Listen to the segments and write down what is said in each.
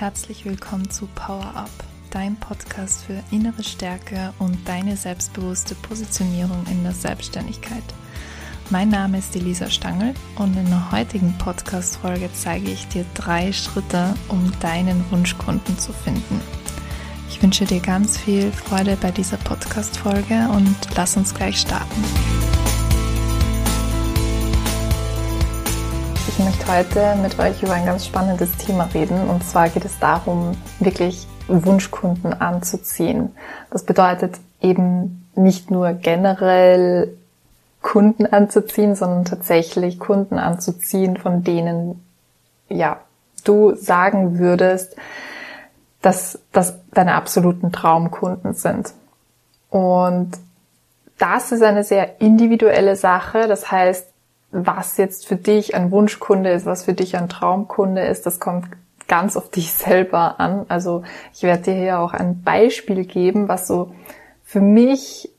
herzlich willkommen zu Power Up, dein Podcast für innere Stärke und deine selbstbewusste Positionierung in der Selbstständigkeit. Mein Name ist Elisa Stangl und in der heutigen Podcast-Folge zeige ich dir drei Schritte, um deinen Wunschkunden zu finden. Ich wünsche dir ganz viel Freude bei dieser Podcast-Folge und lass uns gleich starten. Ich möchte heute mit euch über ein ganz spannendes Thema reden. Und zwar geht es darum, wirklich Wunschkunden anzuziehen. Das bedeutet eben nicht nur generell Kunden anzuziehen, sondern tatsächlich Kunden anzuziehen, von denen, ja, du sagen würdest, dass das deine absoluten Traumkunden sind. Und das ist eine sehr individuelle Sache. Das heißt, was jetzt für dich ein Wunschkunde ist, was für dich ein Traumkunde ist, das kommt ganz auf dich selber an. Also ich werde dir hier auch ein Beispiel geben, was so für mich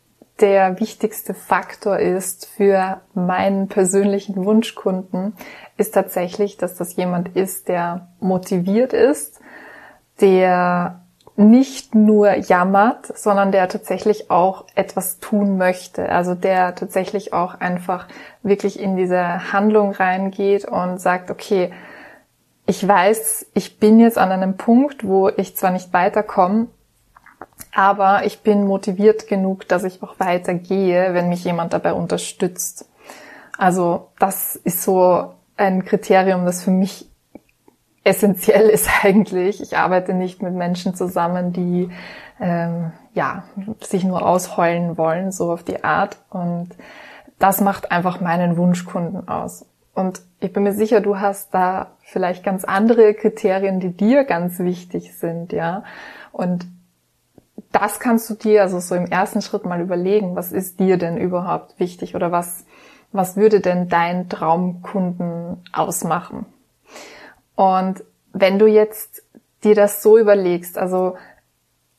der wichtigste Faktor ist für meinen persönlichen Wunschkunden, ist tatsächlich, dass das jemand ist, der motiviert ist, der nicht nur jammert, sondern der tatsächlich auch etwas tun möchte. Also der tatsächlich auch einfach wirklich in diese Handlung reingeht und sagt, okay, ich weiß, ich bin jetzt an einem Punkt, wo ich zwar nicht weiterkomme, aber ich bin motiviert genug, dass ich auch weitergehe, wenn mich jemand dabei unterstützt. Also das ist so ein Kriterium, das für mich essentiell ist eigentlich. Ich arbeite nicht mit Menschen zusammen, die ähm, ja sich nur ausheulen wollen, so auf die Art. Und das macht einfach meinen Wunschkunden aus. Und ich bin mir sicher, du hast da vielleicht ganz andere Kriterien, die dir ganz wichtig sind, ja. Und das kannst du dir also so im ersten Schritt mal überlegen, was ist dir denn überhaupt wichtig oder was, was würde denn dein Traumkunden ausmachen? Und wenn du jetzt dir das so überlegst, also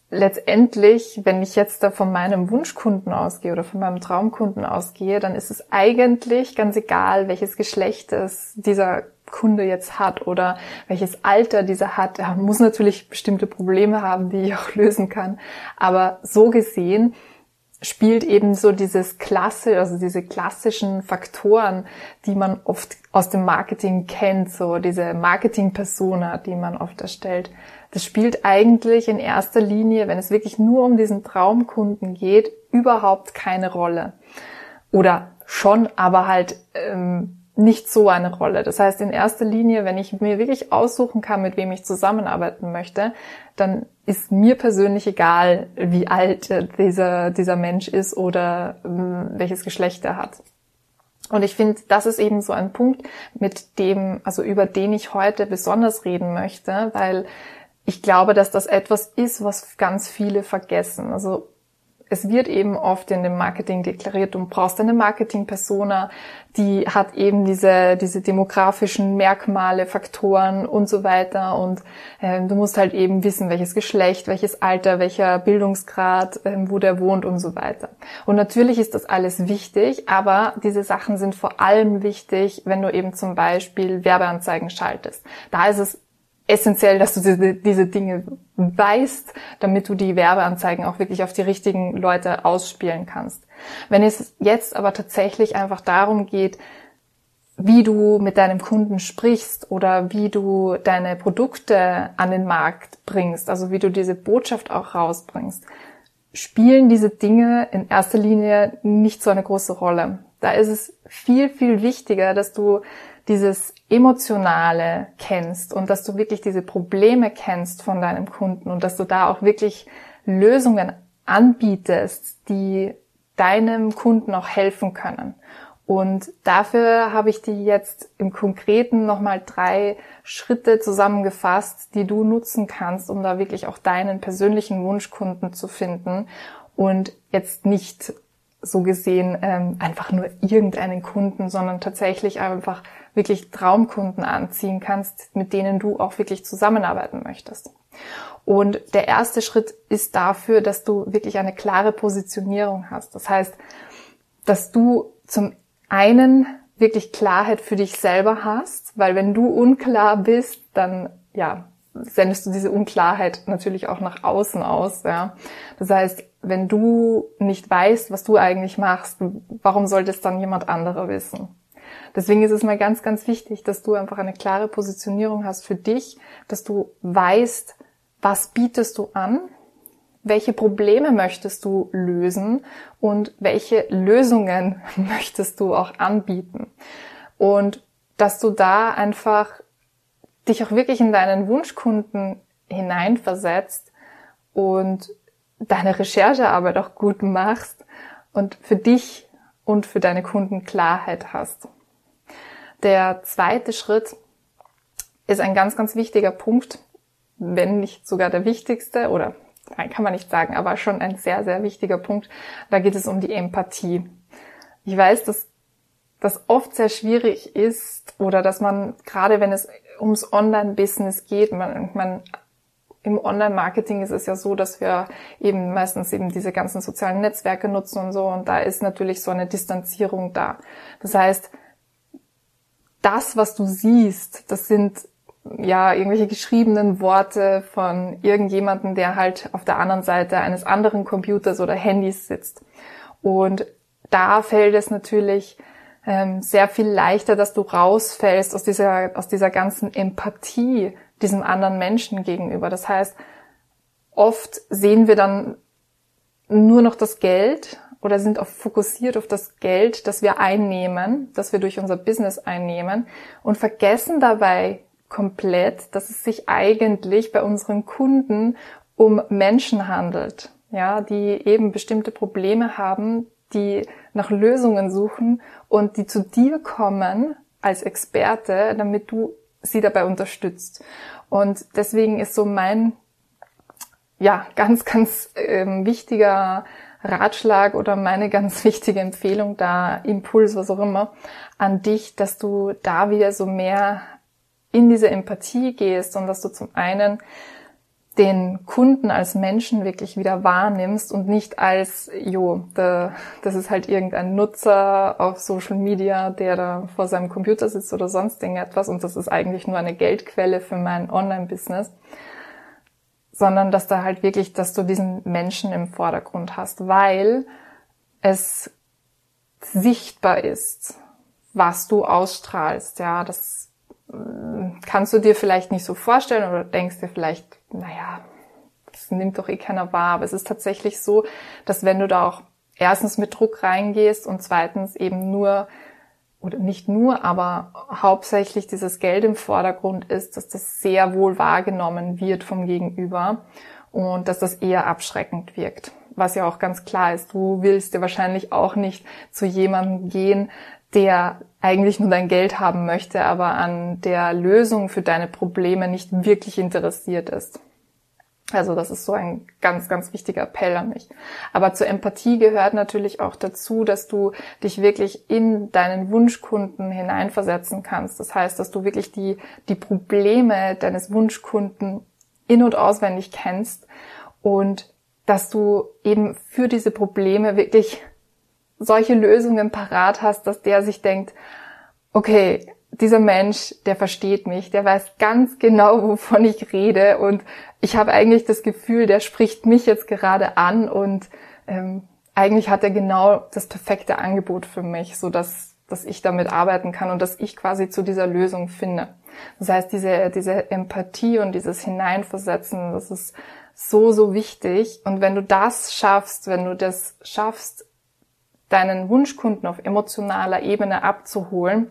letztendlich, wenn ich jetzt da von meinem Wunschkunden ausgehe oder von meinem Traumkunden ausgehe, dann ist es eigentlich ganz egal, welches Geschlecht es dieser Kunde jetzt hat oder welches Alter dieser hat. Er muss natürlich bestimmte Probleme haben, die ich auch lösen kann. Aber so gesehen spielt eben so dieses Klasse, also diese klassischen Faktoren, die man oft aus dem Marketing kennt, so diese Marketing-Persona, die man oft erstellt. Das spielt eigentlich in erster Linie, wenn es wirklich nur um diesen Traumkunden geht, überhaupt keine Rolle. Oder schon, aber halt ähm, nicht so eine Rolle. Das heißt, in erster Linie, wenn ich mir wirklich aussuchen kann, mit wem ich zusammenarbeiten möchte, dann ist mir persönlich egal, wie alt dieser, dieser Mensch ist oder ähm, welches Geschlecht er hat. Und ich finde, das ist eben so ein Punkt, mit dem, also über den ich heute besonders reden möchte, weil ich glaube, dass das etwas ist, was ganz viele vergessen. Also es wird eben oft in dem Marketing deklariert, du brauchst eine Marketing-Persona, die hat eben diese, diese demografischen Merkmale, Faktoren und so weiter. Und äh, du musst halt eben wissen, welches Geschlecht, welches Alter, welcher Bildungsgrad, äh, wo der wohnt und so weiter. Und natürlich ist das alles wichtig, aber diese Sachen sind vor allem wichtig, wenn du eben zum Beispiel Werbeanzeigen schaltest. Da ist es essentiell, dass du diese, diese Dinge weißt, damit du die Werbeanzeigen auch wirklich auf die richtigen Leute ausspielen kannst. Wenn es jetzt aber tatsächlich einfach darum geht, wie du mit deinem Kunden sprichst oder wie du deine Produkte an den Markt bringst, also wie du diese Botschaft auch rausbringst, spielen diese Dinge in erster Linie nicht so eine große Rolle. Da ist es viel, viel wichtiger, dass du dieses Emotionale kennst und dass du wirklich diese Probleme kennst von deinem Kunden und dass du da auch wirklich Lösungen anbietest, die deinem Kunden auch helfen können. Und dafür habe ich dir jetzt im Konkreten nochmal drei Schritte zusammengefasst, die du nutzen kannst, um da wirklich auch deinen persönlichen Wunschkunden zu finden und jetzt nicht so gesehen ähm, einfach nur irgendeinen Kunden, sondern tatsächlich einfach wirklich Traumkunden anziehen kannst, mit denen du auch wirklich zusammenarbeiten möchtest. Und der erste Schritt ist dafür, dass du wirklich eine klare Positionierung hast. Das heißt, dass du zum einen wirklich Klarheit für dich selber hast, weil wenn du unklar bist, dann ja, sendest du diese Unklarheit natürlich auch nach außen aus. Ja. Das heißt, wenn du nicht weißt, was du eigentlich machst, warum sollte es dann jemand anderer wissen? Deswegen ist es mal ganz, ganz wichtig, dass du einfach eine klare Positionierung hast für dich, dass du weißt, was bietest du an, welche Probleme möchtest du lösen und welche Lösungen möchtest du auch anbieten. Und dass du da einfach dich auch wirklich in deinen Wunschkunden hineinversetzt und deine Recherchearbeit auch gut machst und für dich und für deine Kunden Klarheit hast. Der zweite Schritt ist ein ganz, ganz wichtiger Punkt, wenn nicht sogar der wichtigste oder kann man nicht sagen, aber schon ein sehr, sehr wichtiger Punkt. Da geht es um die Empathie. Ich weiß, dass das oft sehr schwierig ist oder dass man, gerade wenn es ums Online-Business geht, man, man im Online-Marketing ist es ja so, dass wir eben meistens eben diese ganzen sozialen Netzwerke nutzen und so und da ist natürlich so eine Distanzierung da. Das heißt, das, was du siehst, das sind ja irgendwelche geschriebenen Worte von irgendjemanden, der halt auf der anderen Seite eines anderen Computers oder Handys sitzt. Und da fällt es natürlich ähm, sehr viel leichter, dass du rausfällst aus dieser, aus dieser ganzen Empathie diesem anderen Menschen gegenüber. Das heißt, oft sehen wir dann nur noch das Geld oder sind auch fokussiert auf das Geld, das wir einnehmen, das wir durch unser Business einnehmen und vergessen dabei komplett, dass es sich eigentlich bei unseren Kunden um Menschen handelt, ja, die eben bestimmte Probleme haben, die nach Lösungen suchen und die zu dir kommen als Experte, damit du sie dabei unterstützt. Und deswegen ist so mein, ja, ganz, ganz ähm, wichtiger Ratschlag oder meine ganz wichtige Empfehlung da, Impuls, was auch immer, an dich, dass du da wieder so mehr in diese Empathie gehst und dass du zum einen den Kunden als Menschen wirklich wieder wahrnimmst und nicht als, jo, da, das ist halt irgendein Nutzer auf Social Media, der da vor seinem Computer sitzt oder sonst irgendetwas und das ist eigentlich nur eine Geldquelle für mein Online-Business, sondern dass da halt wirklich, dass du diesen Menschen im Vordergrund hast, weil es sichtbar ist, was du ausstrahlst, ja, das kannst du dir vielleicht nicht so vorstellen oder denkst dir vielleicht, naja, das nimmt doch eh keiner wahr. Aber es ist tatsächlich so, dass wenn du da auch erstens mit Druck reingehst und zweitens eben nur oder nicht nur, aber hauptsächlich dieses Geld im Vordergrund ist, dass das sehr wohl wahrgenommen wird vom Gegenüber und dass das eher abschreckend wirkt. Was ja auch ganz klar ist, du willst ja wahrscheinlich auch nicht zu jemandem gehen, der eigentlich nur dein Geld haben möchte, aber an der Lösung für deine Probleme nicht wirklich interessiert ist. Also das ist so ein ganz, ganz wichtiger Appell an mich. Aber zur Empathie gehört natürlich auch dazu, dass du dich wirklich in deinen Wunschkunden hineinversetzen kannst. Das heißt, dass du wirklich die, die Probleme deines Wunschkunden in- und auswendig kennst und dass du eben für diese Probleme wirklich solche Lösungen parat hast, dass der sich denkt, okay, dieser Mensch, der versteht mich, der weiß ganz genau, wovon ich rede und ich habe eigentlich das Gefühl, der spricht mich jetzt gerade an und ähm, eigentlich hat er genau das perfekte Angebot für mich, so dass dass ich damit arbeiten kann und dass ich quasi zu dieser Lösung finde. Das heißt, diese, diese Empathie und dieses Hineinversetzen, das ist so, so wichtig. Und wenn du das schaffst, wenn du das schaffst, deinen Wunschkunden auf emotionaler Ebene abzuholen,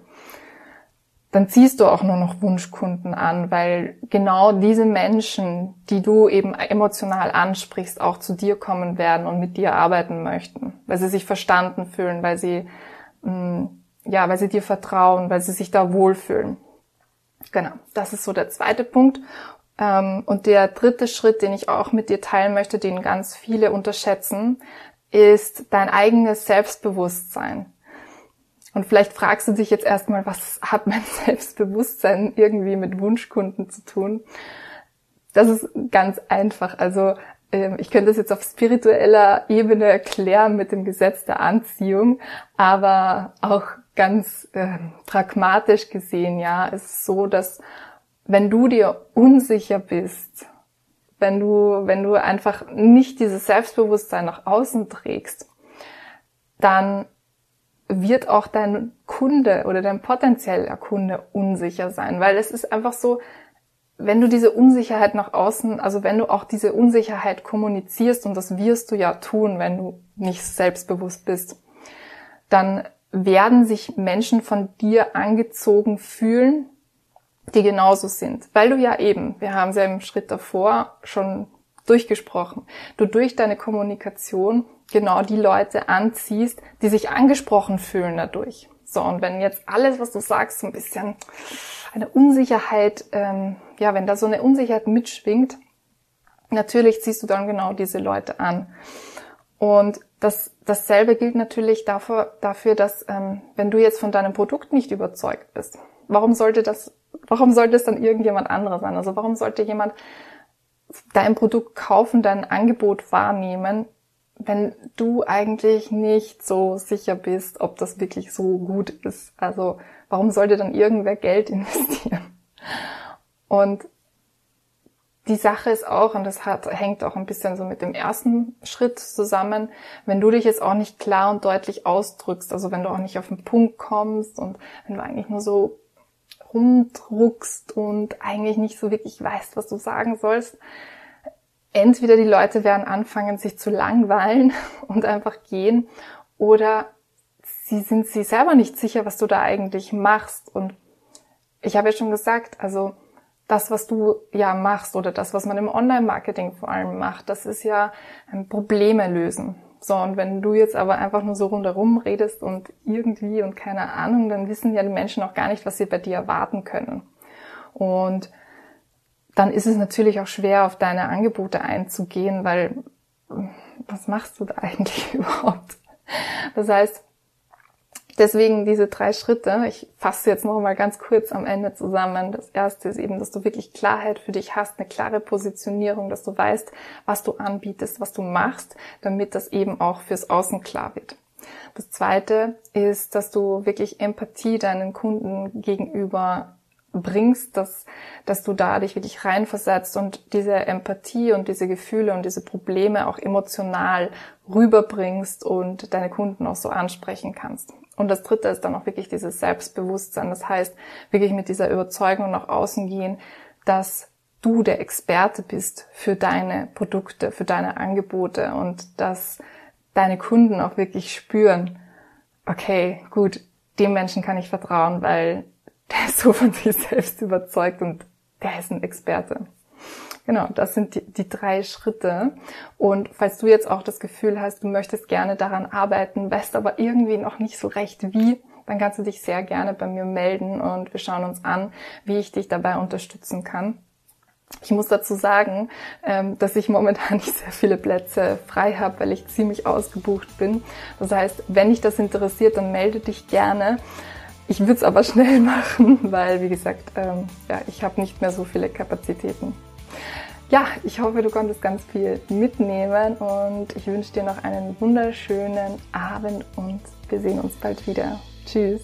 dann ziehst du auch nur noch Wunschkunden an, weil genau diese Menschen, die du eben emotional ansprichst, auch zu dir kommen werden und mit dir arbeiten möchten, weil sie sich verstanden fühlen, weil sie mm, ja, weil sie dir vertrauen, weil sie sich da wohlfühlen. Genau, das ist so der zweite Punkt. Ähm, und der dritte Schritt, den ich auch mit dir teilen möchte, den ganz viele unterschätzen, ist dein eigenes Selbstbewusstsein. Und vielleicht fragst du dich jetzt erstmal, was hat mein Selbstbewusstsein irgendwie mit Wunschkunden zu tun? Das ist ganz einfach. Also ähm, ich könnte das jetzt auf spiritueller Ebene erklären mit dem Gesetz der Anziehung, aber auch ganz äh, pragmatisch gesehen, ja, ist so, dass wenn du dir unsicher bist, wenn du, wenn du einfach nicht dieses Selbstbewusstsein nach außen trägst, dann wird auch dein Kunde oder dein potenzieller Kunde unsicher sein, weil es ist einfach so, wenn du diese Unsicherheit nach außen, also wenn du auch diese Unsicherheit kommunizierst, und das wirst du ja tun, wenn du nicht selbstbewusst bist, dann werden sich Menschen von dir angezogen fühlen, die genauso sind. Weil du ja eben, wir haben es ja im Schritt davor schon durchgesprochen, du durch deine Kommunikation genau die Leute anziehst, die sich angesprochen fühlen dadurch. So, und wenn jetzt alles, was du sagst, so ein bisschen eine Unsicherheit, ähm, ja, wenn da so eine Unsicherheit mitschwingt, natürlich ziehst du dann genau diese Leute an. Und das, dasselbe gilt natürlich dafür, dafür dass ähm, wenn du jetzt von deinem Produkt nicht überzeugt bist, warum sollte das, warum sollte es dann irgendjemand anderes sein? Also warum sollte jemand dein Produkt kaufen, dein Angebot wahrnehmen, wenn du eigentlich nicht so sicher bist, ob das wirklich so gut ist. Also warum sollte dann irgendwer Geld investieren? Und die Sache ist auch, und das hat, hängt auch ein bisschen so mit dem ersten Schritt zusammen, wenn du dich jetzt auch nicht klar und deutlich ausdrückst, also wenn du auch nicht auf den Punkt kommst und wenn du eigentlich nur so rumdruckst und eigentlich nicht so wirklich weißt, was du sagen sollst, entweder die Leute werden anfangen, sich zu langweilen und einfach gehen, oder sie sind sich selber nicht sicher, was du da eigentlich machst. Und ich habe ja schon gesagt, also das, was du ja machst oder das, was man im Online-Marketing vor allem macht, das ist ja Probleme lösen. So, und wenn du jetzt aber einfach nur so rundherum redest und irgendwie und keine Ahnung, dann wissen ja die Menschen auch gar nicht, was sie bei dir erwarten können. Und dann ist es natürlich auch schwer, auf deine Angebote einzugehen, weil was machst du da eigentlich überhaupt? Das heißt, deswegen diese drei Schritte, ich fasse jetzt noch mal ganz kurz am Ende zusammen. Das erste ist eben, dass du wirklich Klarheit für dich hast, eine klare Positionierung, dass du weißt, was du anbietest, was du machst, damit das eben auch fürs Außen klar wird. Das zweite ist, dass du wirklich Empathie deinen Kunden gegenüber bringst, dass, dass du da dich wirklich reinversetzt und diese Empathie und diese Gefühle und diese Probleme auch emotional rüberbringst und deine Kunden auch so ansprechen kannst. Und das dritte ist dann auch wirklich dieses Selbstbewusstsein. Das heißt, wirklich mit dieser Überzeugung nach außen gehen, dass du der Experte bist für deine Produkte, für deine Angebote und dass deine Kunden auch wirklich spüren, okay, gut, dem Menschen kann ich vertrauen, weil der ist so von sich selbst überzeugt und der ist ein Experte. Genau, das sind die, die, drei Schritte. Und falls du jetzt auch das Gefühl hast, du möchtest gerne daran arbeiten, weißt aber irgendwie noch nicht so recht wie, dann kannst du dich sehr gerne bei mir melden und wir schauen uns an, wie ich dich dabei unterstützen kann. Ich muss dazu sagen, ähm, dass ich momentan nicht sehr viele Plätze frei habe, weil ich ziemlich ausgebucht bin. Das heißt, wenn dich das interessiert, dann melde dich gerne. Ich würde es aber schnell machen, weil, wie gesagt, ähm, ja, ich habe nicht mehr so viele Kapazitäten. Ja, ich hoffe, du konntest ganz viel mitnehmen und ich wünsche dir noch einen wunderschönen Abend und wir sehen uns bald wieder. Tschüss.